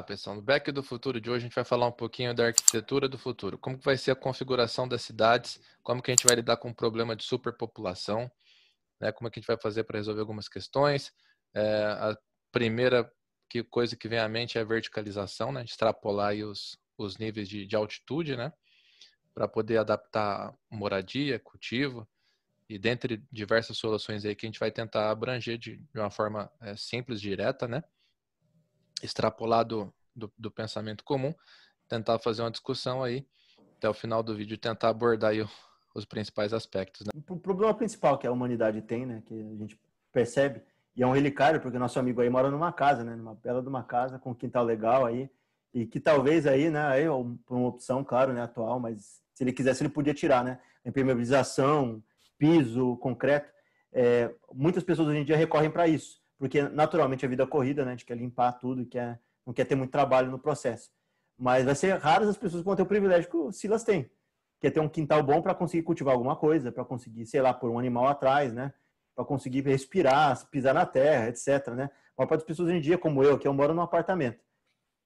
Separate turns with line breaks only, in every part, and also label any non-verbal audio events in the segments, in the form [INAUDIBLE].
lá, pessoal. No Back do Futuro de hoje a gente vai falar um pouquinho da arquitetura do futuro. Como que vai ser a configuração das cidades, como que a gente vai lidar com o problema de superpopulação, né? como é que a gente vai fazer para resolver algumas questões. É, a primeira que, coisa que vem à mente é a verticalização, né? extrapolar os, os níveis de, de altitude, né? para poder adaptar moradia, cultivo, e dentre diversas soluções aí que a gente vai tentar abranger de, de uma forma é, simples, direta, né? Extrapolar do, do, do, pensamento comum, tentar fazer uma discussão aí até o final do vídeo tentar abordar aí os principais aspectos. Né?
O problema principal que a humanidade tem, né, que a gente percebe, e é um relicário, porque nosso amigo aí mora numa casa, né, numa bela de uma casa com um quintal legal aí, e que talvez aí, né, aí por uma opção, claro, né, atual, mas se ele quisesse ele podia tirar, né, impermeabilização, piso, concreto, é, muitas pessoas hoje em dia recorrem para isso porque naturalmente a vida é corrida, né? A gente quer limpar tudo, quer, não quer ter muito trabalho no processo. Mas vai ser raras as pessoas que vão ter o privilégio que o Silas tem, que é ter um quintal bom para conseguir cultivar alguma coisa, para conseguir, sei lá, pôr um animal atrás, né? Para conseguir respirar, pisar na terra, etc, né? A maior parte das pessoas hoje em dia, como eu, que eu moro num apartamento.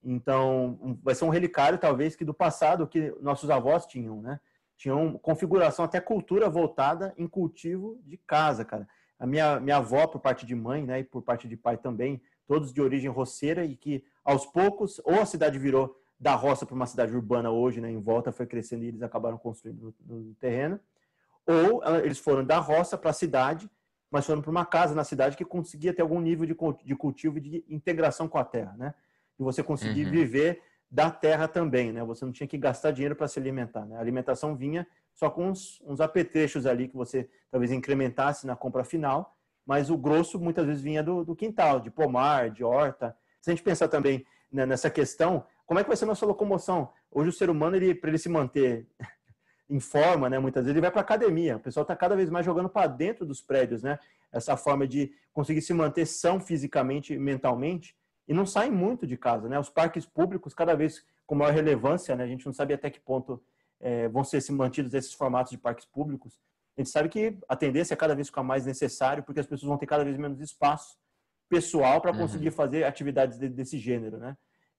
Então, vai ser um relicário, talvez, que do passado, que nossos avós tinham, né? Tinham configuração, até cultura voltada em cultivo de casa, cara a minha, minha avó, por parte de mãe, né, e por parte de pai também, todos de origem roceira e que aos poucos, ou a cidade virou da roça para uma cidade urbana hoje, né, em volta foi crescendo e eles acabaram construindo no, no terreno, ou eles foram da roça para a cidade, mas foram para uma casa na cidade que conseguia ter algum nível de, de cultivo e de integração com a terra, né? E você conseguir uhum. viver da terra também, né? Você não tinha que gastar dinheiro para se alimentar, né? A alimentação vinha só com uns, uns apetrechos ali que você talvez incrementasse na compra final, mas o grosso muitas vezes vinha do, do quintal, de pomar, de horta. Se a gente pensar também né, nessa questão, como é que vai ser a nossa locomoção? Hoje o ser humano, ele, para ele se manter [LAUGHS] em forma, né, muitas vezes ele vai para academia. O pessoal está cada vez mais jogando para dentro dos prédios, né? Essa forma de conseguir se manter são fisicamente e mentalmente e não saem muito de casa, né? Os parques públicos cada vez com maior relevância, né? A gente não sabe até que ponto é, vão ser mantidos esses formatos de parques públicos. A gente sabe que a tendência é cada vez ficar mais necessário, porque as pessoas vão ter cada vez menos espaço pessoal para uhum. conseguir uhum. fazer atividades de, desse gênero, né?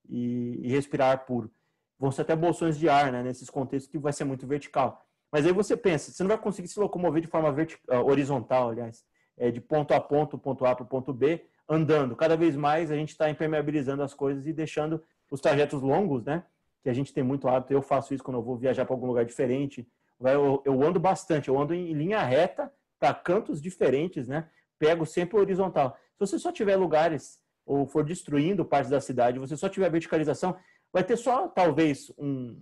E, e, respirar puro. Vão ser até bolsões de ar, né? Nesses contextos que vai ser muito vertical. Mas aí você pensa, você não vai conseguir se locomover de forma vertical, uh, horizontal, aliás, é, de ponto a ponto, ponto A para o ponto B, andando. Cada vez mais a gente está impermeabilizando as coisas e deixando os trajetos longos, né? Que a gente tem muito hábito. Eu faço isso quando eu vou viajar para algum lugar diferente. Eu, eu ando bastante, eu ando em linha reta para cantos diferentes, né? Pego sempre horizontal. Se você só tiver lugares ou for destruindo partes da cidade, você só tiver verticalização, vai ter só talvez um,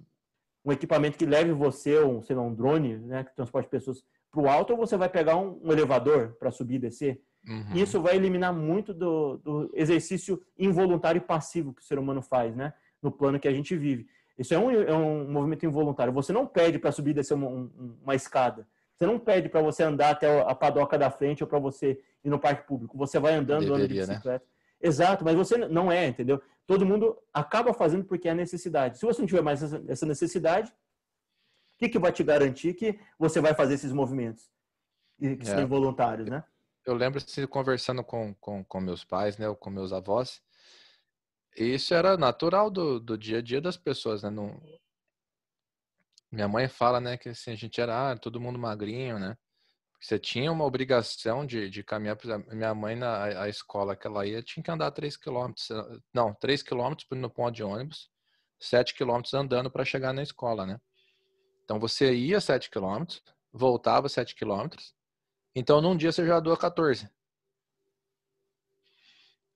um equipamento que leve você, um, sei lá, um drone, né, que transporte pessoas para o alto, ou você vai pegar um, um elevador para subir e descer. Uhum. Isso vai eliminar muito do, do exercício involuntário e passivo que o ser humano faz, né? No plano que a gente vive. Isso é um, é um movimento involuntário. Você não pede para subir e descer uma, uma escada. Você não pede para você andar até a padoca da frente ou para você ir no parque público. Você vai andando, Deveria, andando de né? bicicleta. Né? Exato, mas você não é, entendeu? Todo mundo acaba fazendo porque é necessidade. Se você não tiver mais essa necessidade, o que, que vai te garantir que você vai fazer esses movimentos que é. são involuntários, né?
Eu lembro se conversando com, com, com meus pais, né, ou com meus avós, isso era natural do, do dia a dia das pessoas, né? Não... Minha mãe fala, né, que assim, a gente era ah, todo mundo magrinho, né? Você tinha uma obrigação de, de caminhar. Minha mãe, na a escola que ela ia, tinha que andar 3 quilômetros. Não, 3 quilômetros no ponto de ônibus, 7 quilômetros andando para chegar na escola, né? Então você ia 7 quilômetros, voltava 7 quilômetros. Então num dia você já doa 14.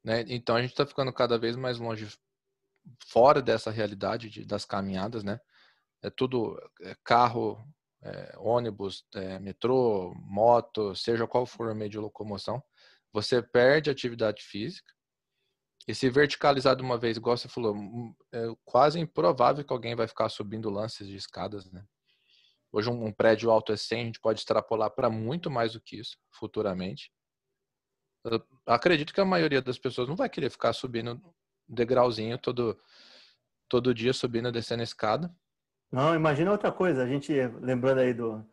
Né? Então a gente está ficando cada vez mais longe, fora dessa realidade de, das caminhadas, né? É tudo é carro, é, ônibus, é, metrô, moto, seja qual for o meio de locomoção, você perde atividade física. E se verticalizar de uma vez, igual você falou, é quase improvável que alguém vai ficar subindo lances de escadas, né? Hoje um, um prédio alto é 100, a gente pode extrapolar para muito mais do que isso futuramente. Eu acredito que a maioria das pessoas não vai querer ficar subindo degrauzinho todo, todo dia, subindo e descendo a escada.
Não, imagina outra coisa. A gente, lembrando aí do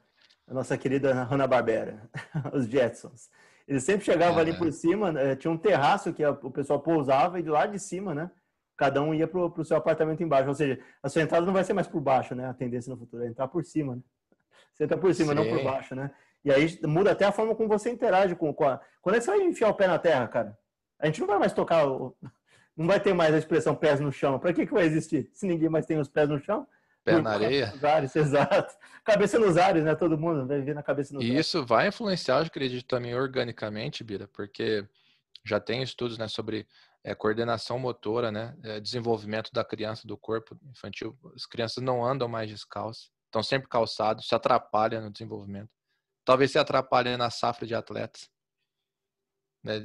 a nossa querida Hanna-Barbera, [LAUGHS] os Jetsons. Eles sempre chegavam é, ali por cima, né? tinha um terraço que o pessoal pousava e de lá de cima, né? cada um ia para o seu apartamento embaixo. Ou seja, a sua entrada não vai ser mais por baixo, né? A tendência no futuro é entrar por cima, né? Você entra por cima, Sim. não por baixo, né? E aí muda até a forma como você interage com, com a... Quando é que você vai enfiar o pé na terra, cara? A gente não vai mais tocar, o... [LAUGHS] não vai ter mais a expressão pés no chão. Para que, que vai existir? Se ninguém mais tem os pés no chão?
Pé na areia.
Ares, [LAUGHS] exato. Cabeça nos ares, né? Todo mundo vai ver na cabeça nos
E ares. isso vai influenciar, eu acredito, também organicamente, Bira, porque já tem estudos né, sobre é, coordenação motora, né, é, desenvolvimento da criança, do corpo infantil. As crianças não andam mais descalças, estão sempre calçados, se atrapalha no desenvolvimento. Talvez se atrapalhe na safra de atletas. Né?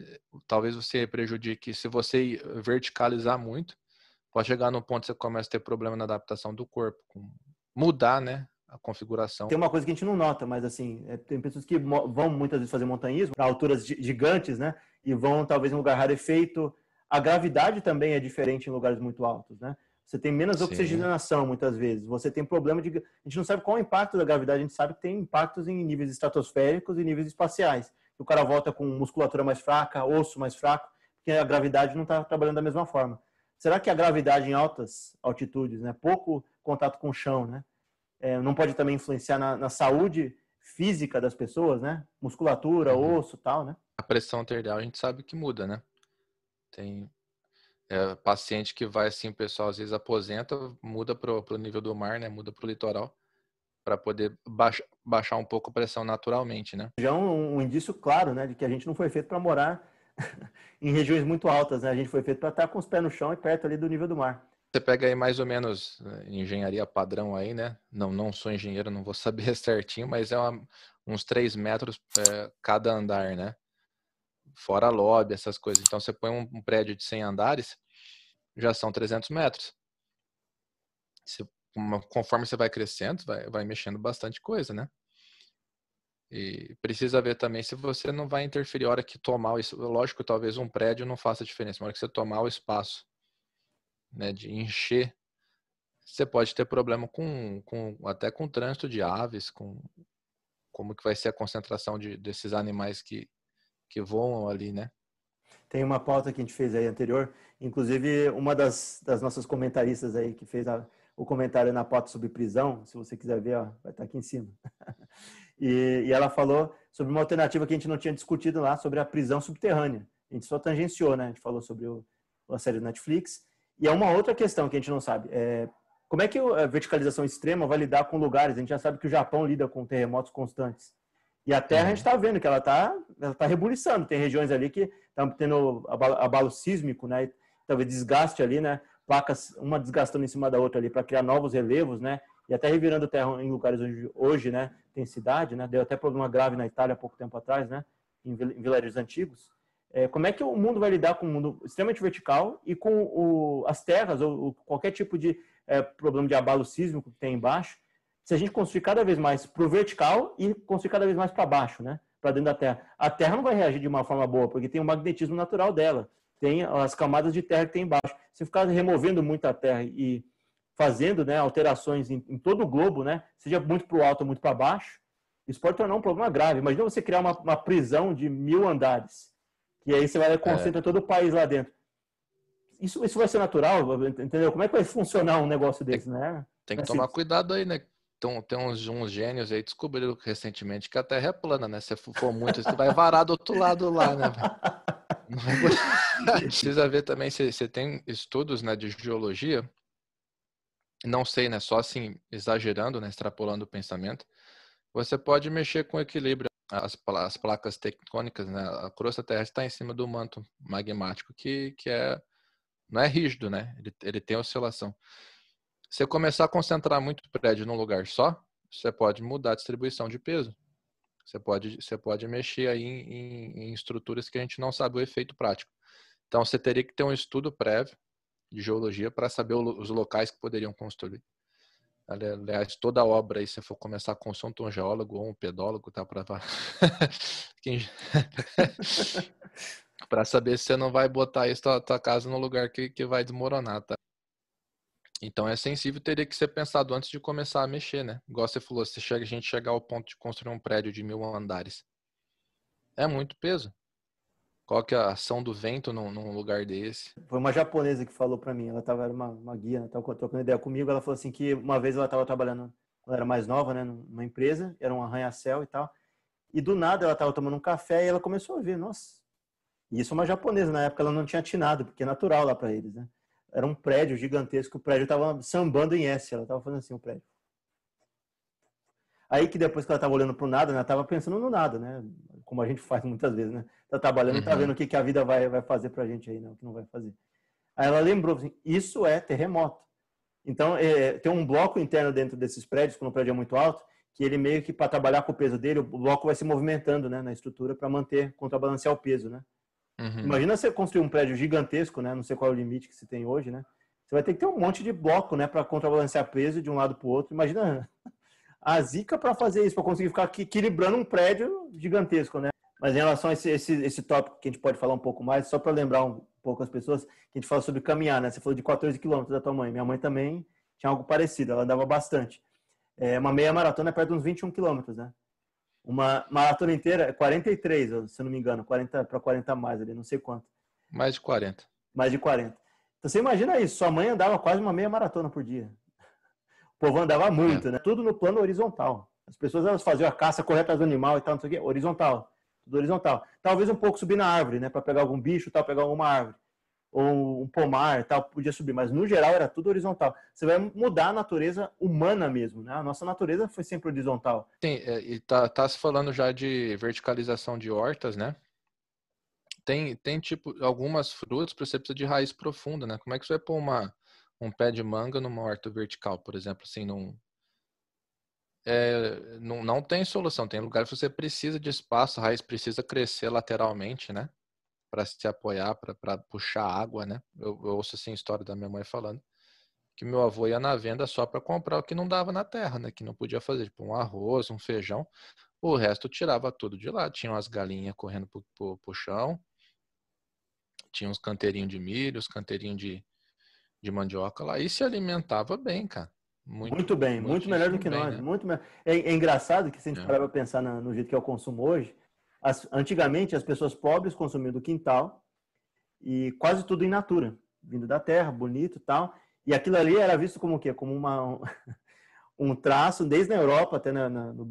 Talvez você prejudique, se você verticalizar muito, pode chegar num ponto que você começa a ter problema na adaptação do corpo, mudar, né, a configuração.
Tem uma coisa que a gente não nota, mas assim, é, tem pessoas que vão muitas vezes fazer montanhismo alturas gigantes, né? E vão talvez em lugar rarefeito. A gravidade também é diferente em lugares muito altos, né? Você tem menos Sim. oxigenação muitas vezes. Você tem problema de. A gente não sabe qual é o impacto da gravidade, a gente sabe que tem impactos em níveis estratosféricos e níveis espaciais. O cara volta com musculatura mais fraca, osso mais fraco, porque a gravidade não está trabalhando da mesma forma. Será que a gravidade em altas altitudes, né, pouco contato com o chão, né, é, não pode também influenciar na, na, saúde física das pessoas, né? Musculatura, uhum. osso, tal, né?
A pressão arterial a gente sabe que muda, né? Tem é, paciente que vai assim, o pessoal às vezes aposenta, muda para o nível do mar, né? Muda para o litoral para poder baixar, baixar um pouco a pressão naturalmente, né?
Já é um, um indício claro, né, de que a gente não foi feito para morar [LAUGHS] em regiões muito altas, né? A gente foi feito para estar com os pés no chão e perto ali do nível do mar.
Você pega aí mais ou menos né, engenharia padrão aí, né? Não, não sou engenheiro, não vou saber [LAUGHS] certinho, mas é uma, uns 3 metros é, cada andar, né? Fora lobby, essas coisas. Então você põe um, prédio de 100 andares, já são 300 metros. Você, conforme você vai crescendo, vai, vai mexendo bastante coisa, né? E precisa ver também se você não vai interferir a hora que tomar o lógico, talvez um prédio não faça diferença, na hora que você tomar o espaço, né, de encher, você pode ter problema com, com até com o trânsito de aves, com como que vai ser a concentração de, desses animais que, que voam ali, né?
Tem uma pauta que a gente fez aí anterior, inclusive uma das, das nossas comentaristas aí que fez a, o comentário na pauta sobre prisão, se você quiser ver, ó, vai estar aqui em cima. [LAUGHS] E, e, ela falou sobre uma alternativa que a gente não tinha discutido lá, sobre a prisão subterrânea. A gente só tangenciou, né? A gente falou sobre o, a série do Netflix. E é uma outra questão que a gente não sabe. É, como é que a verticalização extrema vai lidar com lugares? A gente já sabe que o Japão lida com terremotos constantes. E a Terra, a gente está vendo que ela está ela tá rebuliçando. Tem regiões ali que estão tendo abalo, abalo sísmico, né? E, talvez desgaste ali, né? Placas, uma desgastando em cima da outra ali para criar novos relevos, né? E até revirando terra em lugares hoje, hoje né? tem cidade, né? Deu até problema grave na Itália há pouco tempo atrás, né? Em vilarejos antigos. É, como é que o mundo vai lidar com um mundo extremamente vertical e com o, as terras ou, ou, qualquer tipo de é, problema de abalo sísmico que tem embaixo? Se a gente construir cada vez mais para o vertical e construir cada vez mais para baixo, né? Para dentro da Terra. A Terra não vai reagir de uma forma boa, porque tem o magnetismo natural dela. Tem as camadas de terra que tem embaixo. Se ficar removendo muito a Terra e fazendo né, alterações em, em, todo o globo, né, seja muito para o alto ou muito para baixo, isso pode tornar um problema grave. Imagina você criar uma, uma, prisão de mil andares, que aí você vai concentrar é. todo o país lá dentro. Isso, isso vai ser natural, entendeu? Como é que vai funcionar um negócio desse, né?
Tem que assim, tomar cuidado aí, né? Então, tem uns, uns gênios aí descobriram recentemente que a Terra é plana, né? Se for muito, você vai varar do outro lado lá, né? [LAUGHS] [LAUGHS] Precisa ver também se você tem estudos né, de geologia não sei, né? Só assim, exagerando, né? Extrapolando o pensamento, você pode mexer com o equilíbrio. As, as placas tectônicas, né? A crosta terrestre está em cima do manto magmático, que, que é não é rígido, né? Ele, ele tem oscilação. Se começar a concentrar muito prédio num lugar só, você pode mudar a distribuição de peso. Você pode, você pode mexer aí em, em, em estruturas que a gente não sabe o efeito prático. Então, você teria que ter um estudo prévio de geologia para saber os locais que poderiam construir. Aliás, toda obra aí, se for começar a consulta um geólogo ou um pedólogo, tá? Para [LAUGHS] [LAUGHS] para saber se você não vai botar tua, tua casa no lugar que, que vai desmoronar, tá? Então é sensível, teria que ser pensado antes de começar a mexer, né? Igual você falou, se chega, a gente chegar ao ponto de construir um prédio de mil andares. É muito peso. Qual que é a ação do vento num, num lugar desse?
Foi uma japonesa que falou para mim, ela tava, era uma, uma guia, estava trocando ideia comigo, ela falou assim que uma vez ela estava trabalhando, quando era mais nova, né, numa empresa, era um arranha-céu e tal, e do nada ela estava tomando um café e ela começou a ver, nossa, e isso é uma japonesa, na época ela não tinha atinado, porque é natural lá para eles, né? Era um prédio gigantesco, o prédio estava sambando em S, ela estava fazendo assim o prédio. Aí que depois que ela estava olhando para o nada, né, ela estava pensando no nada, né? Como a gente faz muitas vezes, né? Tá trabalhando uhum. e tá uhum. vendo o que, que a vida vai, vai fazer para a gente aí, né? O que não vai fazer. Aí ela lembrou, assim, isso é terremoto. Então, é, tem um bloco interno dentro desses prédios, quando o prédio é muito alto, que ele meio que, para trabalhar com o peso dele, o bloco vai se movimentando né, na estrutura para manter, contrabalancear o peso, né? Uhum. Imagina você construir um prédio gigantesco, né? Não sei qual é o limite que se tem hoje, né? Você vai ter que ter um monte de bloco, né, para contrabalancear peso de um lado para o outro. Imagina a zica para fazer isso, para conseguir ficar equilibrando um prédio gigantesco, né? Mas em relação a esse, esse, esse tópico que a gente pode falar um pouco mais, só para lembrar um pouco as pessoas, que a gente fala sobre caminhar, né? Você falou de 14 quilômetros da tua mãe. Minha mãe também tinha algo parecido, ela andava bastante. É, uma meia maratona é perto de uns 21 quilômetros, né? Uma maratona inteira é 43, se não me engano, 40 para 40 mais ali, não sei quanto.
Mais de 40.
Mais de 40. Então você imagina isso, sua mãe andava quase uma meia maratona por dia. O povo andava muito, é. né? Tudo no plano horizontal. As pessoas elas faziam a caça correta do animal e tal, não sei o quê, horizontal. Tudo horizontal. Talvez um pouco subir na árvore, né, para pegar algum bicho, tal, pegar alguma árvore ou um pomar, tal, podia subir, mas no geral era tudo horizontal. Você vai mudar a natureza humana mesmo, né? A nossa natureza foi sempre horizontal.
Sim, é, e tá, tá se falando já de verticalização de hortas, né? Tem, tem tipo algumas frutas para você precisa de raiz profunda, né? Como é que você vai pôr uma, um pé de manga numa horta vertical, por exemplo, assim, num, é, não, não tem solução. Tem lugar que você precisa de espaço, a raiz precisa crescer lateralmente, né? Para se apoiar, para puxar água, né? Eu, eu, ouço assim a história da minha mãe falando que meu avô ia na venda só para comprar o que não dava na terra, né? Que não podia fazer, tipo um arroz, um feijão. O resto tirava tudo de lá. Tinha umas galinhas correndo pro, pro, pro chão, tinha uns canteirinhos de milho, os canteirinhos de, de mandioca lá e se alimentava bem, cara.
Muito, muito bem, muito melhor do que bem, nós. Né? Muito É, é, engraçado que se a gente é. parar para pensar no, no jeito que é o consumo hoje, as, antigamente, as pessoas pobres consumiam do quintal e quase tudo in natura, vindo da terra, bonito tal. E aquilo ali era visto como o quê? Como uma, um [LAUGHS] traço, desde a Europa até na, na, no,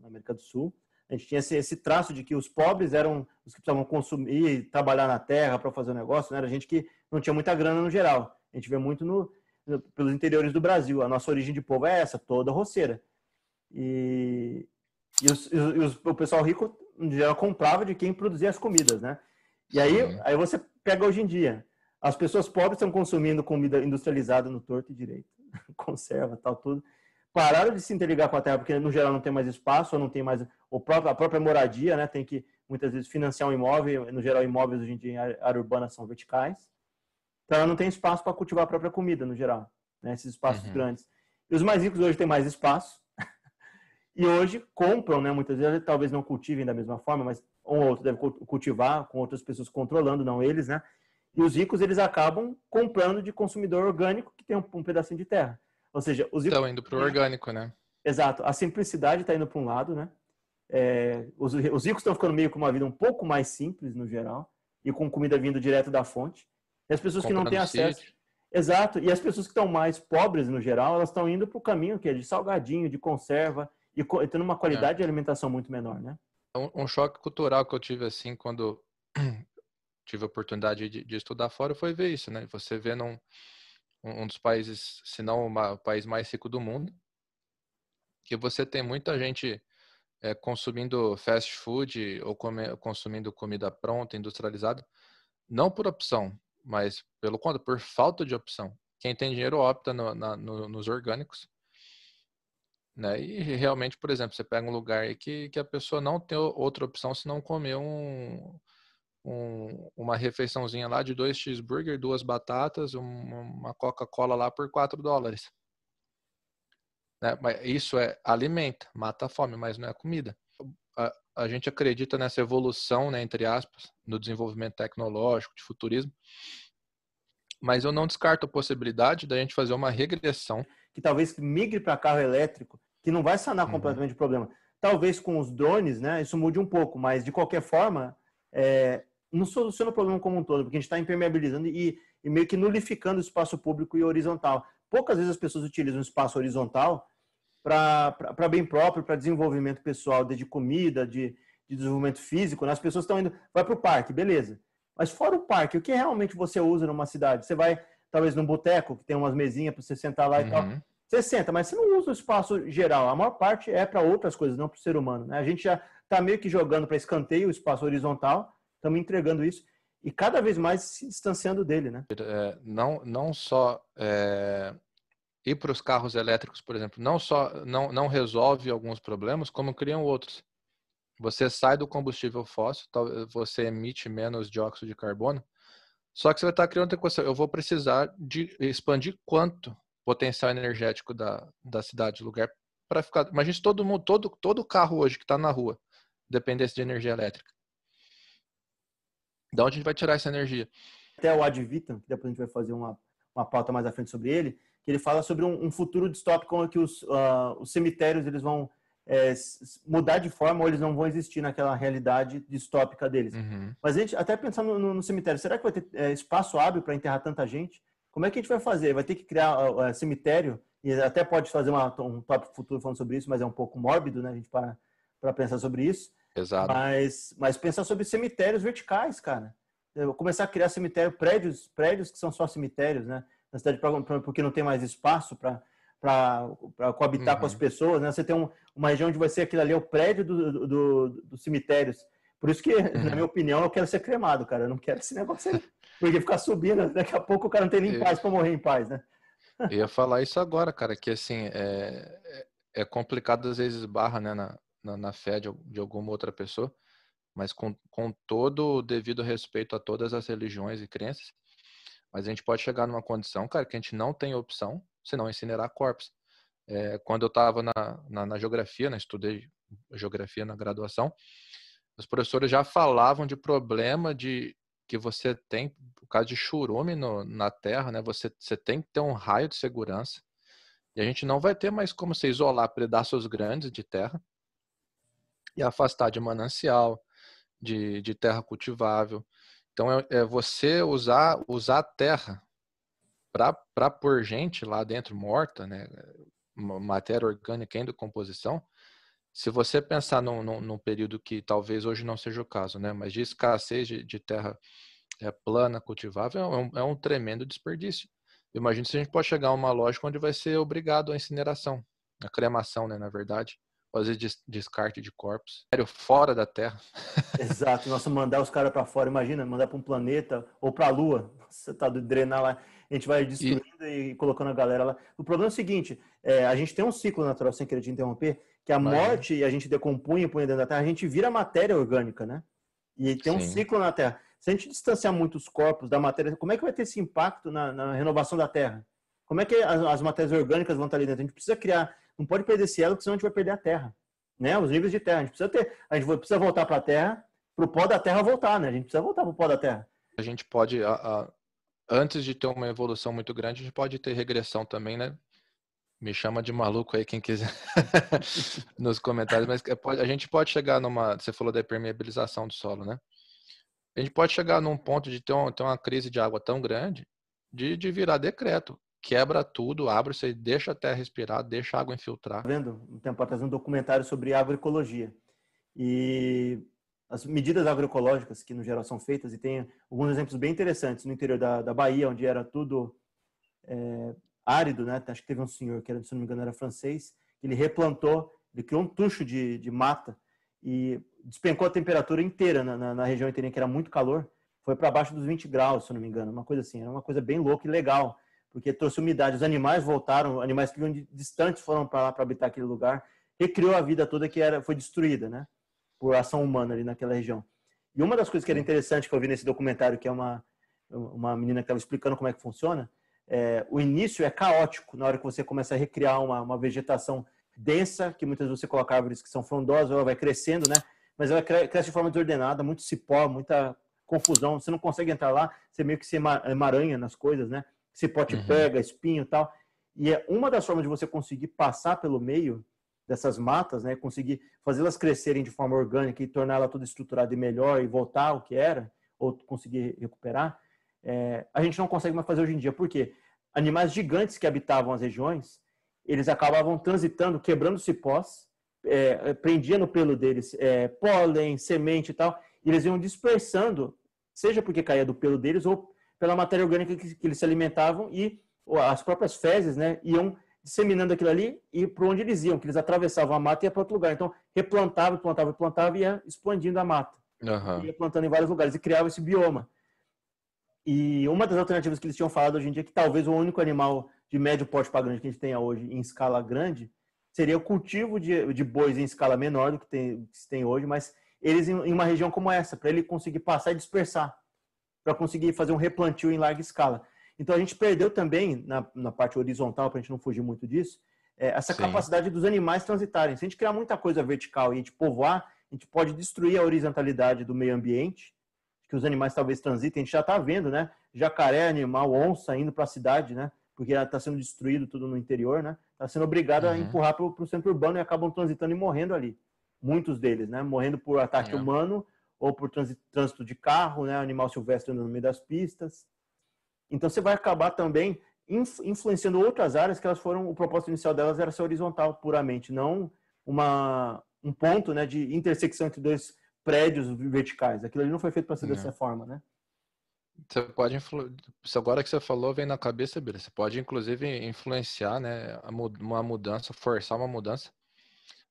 na América do Sul. A gente tinha esse, esse, traço de que os pobres eram os que precisavam consumir, trabalhar na terra para fazer o negócio, né? era gente que não tinha muita grana no geral. A gente vê muito no, no, pelos interiores do Brasil. A nossa origem de povo é essa, toda roceira. E, e, os, e os, o pessoal rico geral, comprava de quem produzia as comidas, né? E aí, aí você pega hoje em dia, as pessoas pobres estão consumindo comida industrializada no torto e direito, [LAUGHS] conserva, tal, tudo. Pararam de se interligar com a terra, porque no geral não tem mais espaço, ou não tem mais o próprio, a própria moradia, né? Tem que muitas vezes financiar um imóvel, no geral imóveis hoje em dia em área urbana são verticais. Então ela não tem espaço para cultivar a própria comida no geral, né? Esses espaços uhum. grandes. E os mais ricos hoje têm mais espaço, e hoje compram, né? Muitas vezes talvez não cultivem da mesma forma, mas um ou outro deve cultivar com outras pessoas controlando, não eles, né? E os ricos eles acabam comprando de consumidor orgânico que tem um, um pedacinho de terra. Ou seja, os
ricos estão indo para o orgânico, né?
Exato. A simplicidade está indo para um lado, né? É, os, os ricos estão ficando meio com uma vida um pouco mais simples no geral e com comida vindo direto da fonte. E as pessoas Comprando que não têm acesso. Sítio. Exato. E as pessoas que estão mais pobres no geral, elas estão indo para o caminho que é de salgadinho, de conserva, e tendo uma qualidade é. de alimentação muito menor, né?
Um, um, choque cultural que eu tive assim quando [CLEARS THROAT] tive a oportunidade de, de, estudar fora foi ver isso, né? Você vê num um dos países, se não o país mais rico do mundo, que você tem muita gente é, consumindo fast food ou come, consumindo comida pronta, industrializada, não por opção, mas pelo contrário, por falta de opção. Quem tem dinheiro opta no, na, no, nos orgânicos né? E realmente, por exemplo, você pega um lugar que, que a pessoa não tem outra opção se não comer um, um, uma refeiçãozinha lá de dois cheeseburger, duas batatas, um, uma Coca-Cola lá por 4 dólares. Né? Mas isso é alimenta, mata a fome, mas não é comida. A, a gente acredita nessa evolução, né, entre aspas, no desenvolvimento tecnológico, de futurismo, mas eu não descarto a possibilidade da gente fazer uma regressão.
Que talvez migre para carro elétrico que não vai sanar uhum. completamente o problema. Talvez com os drones, né, isso mude um pouco, mas de qualquer forma, é, não soluciona o problema como um todo, porque a gente está impermeabilizando e, e, meio que nulificando o espaço público e horizontal. Poucas vezes as pessoas utilizam o espaço horizontal para bem próprio, para desenvolvimento pessoal, de comida, de, de desenvolvimento físico. Né? As pessoas estão indo, vai para o parque, beleza. Mas fora o parque, o que realmente você usa numa cidade? Você vai, talvez, num boteco, que tem umas mesinhas para você sentar lá uhum. e tal. Você senta, mas você não usa o espaço geral. A maior parte é para outras coisas, não para o ser humano. Né? A gente já está meio que jogando para escanteio o espaço horizontal, estamos entregando isso e cada vez mais se distanciando dele, né?
É, não, não só é, ir para os carros elétricos, por exemplo, não só não, não resolve alguns problemas, como criam outros. Você sai do combustível fóssil, você emite menos dióxido de carbono, só que você vai estar criando outra coisa. Eu vou precisar de expandir quanto potencial energético da, da cidade, lugar para ficar. Imagina se todo mundo, todo, todo carro hoje que está na rua dependesse de energia elétrica. Da onde a gente vai tirar essa energia?
Até o Ad Vitam, que depois a gente vai fazer uma, uma pauta mais à frente sobre ele, que ele fala sobre um, um futuro distópico em que os, uh, os cemitérios eles vão é, mudar de forma ou eles não vão existir naquela realidade distópica deles. Uhum. Mas a gente, até pensando no, no, cemitério, será que vai ter é, espaço hábil para enterrar tanta gente? Como é que a gente vai fazer? Vai ter que criar uh, cemitério e até pode fazer uma, um tópico futuro falando sobre isso, mas é um pouco mórbido, né? A gente para para pensar sobre isso.
Exato.
Mas, mas pensar sobre cemitérios verticais, cara. Eu começar a criar cemitério, prédios, prédios que são só cemitérios, né? Na cidade, porque não tem mais espaço para para coabitar uhum. com as uhum. pessoas, né? Você tem um, uma região onde vai ser aquilo ali, é o prédio dos do, do, do cemitérios. Por isso que, uhum. na minha opinião, eu quero ser cremado, cara. Eu não quero esse negócio aí. Porque ficar subindo, daqui a pouco o cara não tem nem paz para morrer em paz, né?
Eu ia falar isso agora, cara, que assim, é, é, é complicado às vezes barra, né, na, na, na fé de, de, alguma outra pessoa, mas com, com todo o devido respeito a todas as religiões e crenças, mas a gente pode chegar numa condição, cara, que a gente não tem opção senão incinerar corpos. É, quando eu estava na, na, na, geografia, né, estudei geografia na graduação, os professores já falavam de problema de que você tem, por causa de churume no, na terra, né, você, você tem que ter um raio de segurança, e a gente não vai ter mais como se isolar pedaços grandes de terra e afastar de manancial, de, de terra cultivável. Então, é, é você usar, usar a terra para pôr gente lá dentro morta, né, matéria orgânica em decomposição, se você pensar num, num, num, período que talvez hoje não seja o caso, né, mas de escassez de, de terra é, plana, cultivável, é um, é um tremendo desperdício. Imagina se a gente pode chegar a uma lógica onde vai ser obrigado a incineração, a cremação, né, na verdade, fazer des descarte de corpos, fora da Terra.
Exato, nossa, mandar os caras para fora, imagina, mandar para um planeta ou para a Lua, você tá do drenar lá a gente vai destruindo e... e, colocando a galera lá. O problema é o seguinte: é, a gente tem um ciclo natural, sem querer te interromper, que a morte e a gente decompunha e põe dentro da terra, a gente vira matéria orgânica, né? E tem um ciclo na terra. Se a gente distanciar muito os corpos da matéria, como é que vai ter esse impacto na, na renovação da terra? Como é que as, as, matérias orgânicas vão estar ali dentro? A gente precisa criar, não pode perder esse elo, senão a gente vai perder a terra, né? Os níveis de terra. A gente precisa ter, a gente precisa voltar para a terra, para o pó da terra voltar, né? A gente precisa voltar para o pó da terra.
A gente pode, a, a, antes de ter uma evolução muito grande, a gente pode ter regressão também, né? Me chama de maluco aí quem quiser [LAUGHS] [LAUGHS] nos comentários, mas é, a gente pode chegar numa. Você falou da permeabilização do solo, né? A gente pode chegar num ponto de ter, um, ter uma crise de água tão grande de, de virar decreto. Quebra tudo, abre você deixa a terra respirar, deixa a água infiltrar.
Tá vendo um tempo atrás um documentário sobre agroecologia. E as medidas agroecológicas que no geral são feitas e tem alguns exemplos bem interessantes no interior da, da Bahia, onde era tudo é, árido, né? Acho que teve um senhor que era, se não me engano, era francês, ele replantou, ele criou um tucho de, de mata e despencou a temperatura inteira na, na, na região inteira, que era muito calor, foi para baixo dos 20 graus, se não me engano, uma coisa assim, era uma coisa bem louca e legal, porque trouxe umidade, os animais voltaram, animais que vinham distantes foram para lá para habitar aquele lugar, recriou a vida toda que era foi destruída, né? por ação humana ali naquela região. E uma das coisas que era interessante que eu vi nesse documentário, que é uma, uma menina que estava explicando como é que funciona, é, o início é caótico na hora que você começa a recriar uma, uma vegetação densa, que muitas vezes você coloca árvores que são frondosas, ela vai crescendo, né? Mas ela cresce de forma desordenada, muito cipó, muita confusão, você não consegue entrar lá, você meio que se emaranha nas coisas, né? Cipó te uhum. pega, espinho e tal. E é uma das formas de você conseguir passar pelo meio dessas matas, né, conseguir fazê-las crescerem de forma orgânica e torná-la toda estruturada e melhor e voltar ao que era, ou conseguir recuperar, é, a gente não consegue mais fazer hoje em dia. Por quê? Animais gigantes que habitavam as regiões, eles acabavam transitando, quebrando cipós, é, prendia no pelo deles é, pólen, semente e tal, e eles iam dispersando, seja porque caía do pelo deles ou pela matéria orgânica que, que eles se alimentavam e as próprias fezes, né, iam disseminando aquilo ali e para onde eles iam, que eles atravessavam a mata e ia para outro lugar. Então, replantava, plantava, plantava e ia expandindo a mata. Uhum. Ia plantando em vários lugares e criava esse bioma. E uma das alternativas que eles tinham falado hoje em dia é que talvez o único animal de médio porte para grande que a gente tenha hoje em escala grande seria o cultivo de, de bois em escala menor do que, tem, que se tem hoje, mas eles em, em uma região como essa, para ele conseguir passar e dispersar, para conseguir fazer um replantio em larga escala. Então a gente perdeu também, na, na parte horizontal, para a gente não fugir muito disso, é, essa Sim. capacidade dos animais transitarem. Se a gente criar muita coisa vertical e a gente povoar, a gente pode destruir a horizontalidade do meio ambiente, que os animais talvez transitem. A gente já está vendo, né? Jacaré, animal, onça indo para a cidade, né? Porque está sendo destruído tudo no interior, né? Está sendo obrigado uhum. a empurrar para o centro urbano e acabam transitando e morrendo ali. Muitos deles, né? Morrendo por ataque uhum. humano ou por trânsito de carro, né? Animal silvestre no meio das pistas. Então você vai acabar também influenciando outras áreas que elas foram, o propósito inicial delas era ser horizontal puramente, não uma, um ponto né, de intersecção entre dois prédios verticais. Aquilo ali não foi feito para ser não. dessa forma, né?
Você pode influ... agora que você falou vem na cabeça, Bira. Você pode inclusive influenciar, né, uma mudança, forçar uma mudança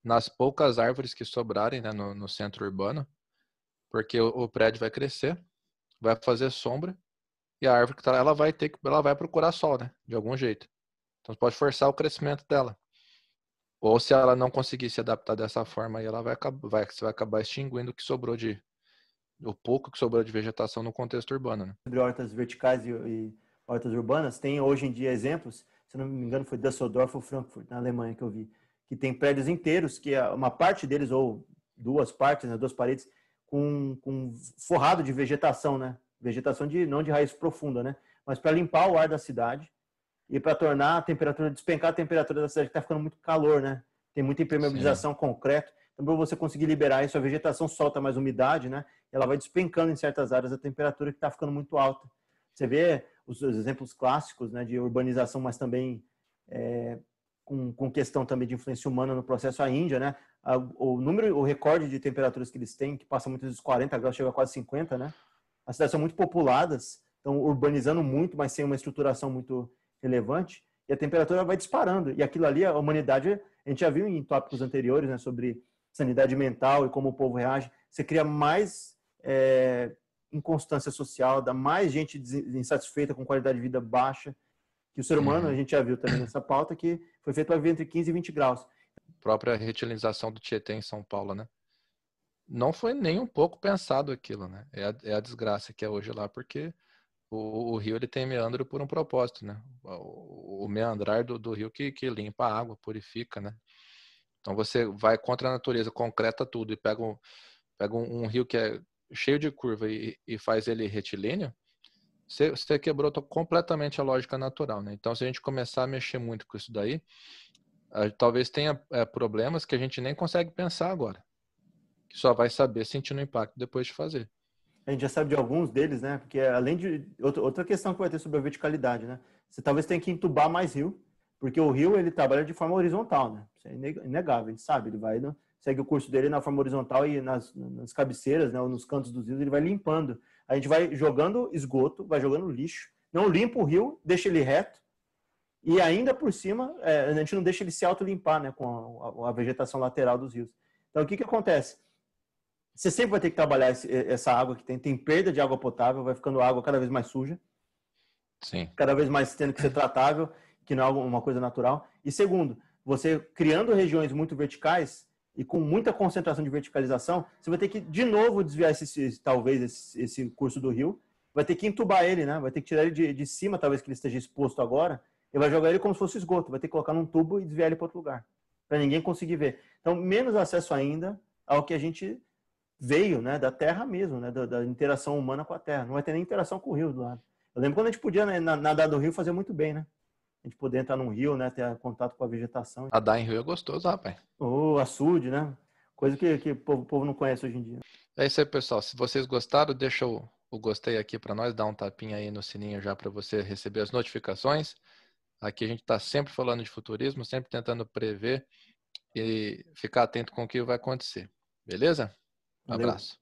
nas poucas árvores que sobrarem né, no, no centro urbano, porque o, o prédio vai crescer, vai fazer sombra e a árvore que tá ela vai ter que ela vai procurar sol, né? De algum jeito. Então você pode forçar o crescimento dela. Ou se ela não conseguir se adaptar dessa forma, aí ela vai acabar, vai, você vai acabar extinguindo o que sobrou de o pouco que sobrou de vegetação no contexto urbano, né?
Sobre hortas verticais e, e hortas urbanas, tem hoje em dia exemplos, se não me engano foi Düsseldorf ou Frankfurt, na Alemanha que eu vi, que tem prédios inteiros que uma parte deles ou duas partes, né, duas paredes com, com forrado de vegetação, né? vegetação de não de raiz profunda, né? Mas para limpar o ar da cidade e para tornar a temperatura, despencar a temperatura da cidade que está ficando muito calor, né? Tem muita impermeabilização Sim. concreto. Então, para você conseguir liberar isso, a vegetação solta mais umidade, né? Ela vai despencando em certas áreas a temperatura que está ficando muito alta. Você vê os exemplos clássicos, né, de urbanização, mas também é, com, com, questão também de influência humana no processo. A Índia, né? o número, o recorde de temperaturas que eles têm, que passa muitos dos 40 graus, chega a quase 50, né? As cidades são muito populadas, estão urbanizando muito, mas sem uma estruturação muito relevante, e a temperatura vai disparando. E aquilo ali, a humanidade, a gente já viu em tópicos anteriores, né, sobre sanidade mental e como o povo reage. Você cria mais é, inconstância social, dá mais gente insatisfeita com qualidade de vida baixa. Que o ser humano, a gente já viu também nessa pauta, que foi feito para viver entre 15 e 20 graus.
A própria reutilização do Tietê em São Paulo, né? não foi nem um pouco pensado aquilo, né? É a, é a desgraça que é hoje lá, porque o, o, rio ele tem meandro por um propósito, né? O, o meandrar do, do rio que, que, limpa a água, purifica, né? Então você vai contra a natureza, concreta tudo e pega um, pega um, um rio que é cheio de curva e, e faz ele retilíneo, você, você quebrou completamente a lógica natural, né? Então se a gente começar a mexer muito com isso daí, talvez tenha é, problemas que a gente nem consegue pensar agora que só vai saber sentindo o impacto depois de fazer.
A gente já sabe de alguns deles, né? Porque além de outra questão que vai ter sobre a verticalidade, né? Você talvez tenha que entubar mais rio, porque o rio ele trabalha de forma horizontal, né? Isso é inegável, gente sabe. Ele vai segue o curso dele na forma horizontal e nas, nas cabeceiras, né? Ou nos cantos dos rios ele vai limpando. A gente vai jogando esgoto, vai jogando lixo, não limpa o rio, deixa ele reto e ainda por cima é, a gente não deixa ele se auto limpar, né? Com a vegetação lateral dos rios. Então o que que acontece? Você sempre vai ter que trabalhar esse, essa água que tem. Tem perda de água potável, vai ficando água cada vez mais suja.
Sim.
Cada vez mais tendo que ser tratável, que não é uma coisa natural. E segundo, você criando regiões muito verticais e com muita concentração de verticalização, você vai ter que de novo desviar esse, talvez esse, esse, curso do rio, vai ter que entubar ele, né? Vai ter que tirar ele de, de cima, talvez que ele esteja exposto agora, e vai jogar ele como se fosse esgoto, vai ter que colocar num tubo e desviar ele para outro lugar, para ninguém conseguir ver. Então, menos acesso ainda ao que a gente veio né, da terra mesmo, né, da, da, interação humana com a terra. Não vai ter nem interação com o rio do lado. Eu lembro quando a gente podia né, nadar do rio fazer muito bem, né? A gente poder entrar num rio, né, ter contato com a vegetação.
Nadar em rio é gostoso, rapaz.
O açude, né? Coisa que, que o povo, o povo não conhece hoje em dia.
É isso aí, pessoal. Se vocês gostaram, deixa o, o gostei aqui para nós, dá um tapinha aí no sininho já para você receber as notificações. Aqui a gente está sempre falando de futurismo, sempre tentando prever e ficar atento com o que vai acontecer. Beleza? Um abraço.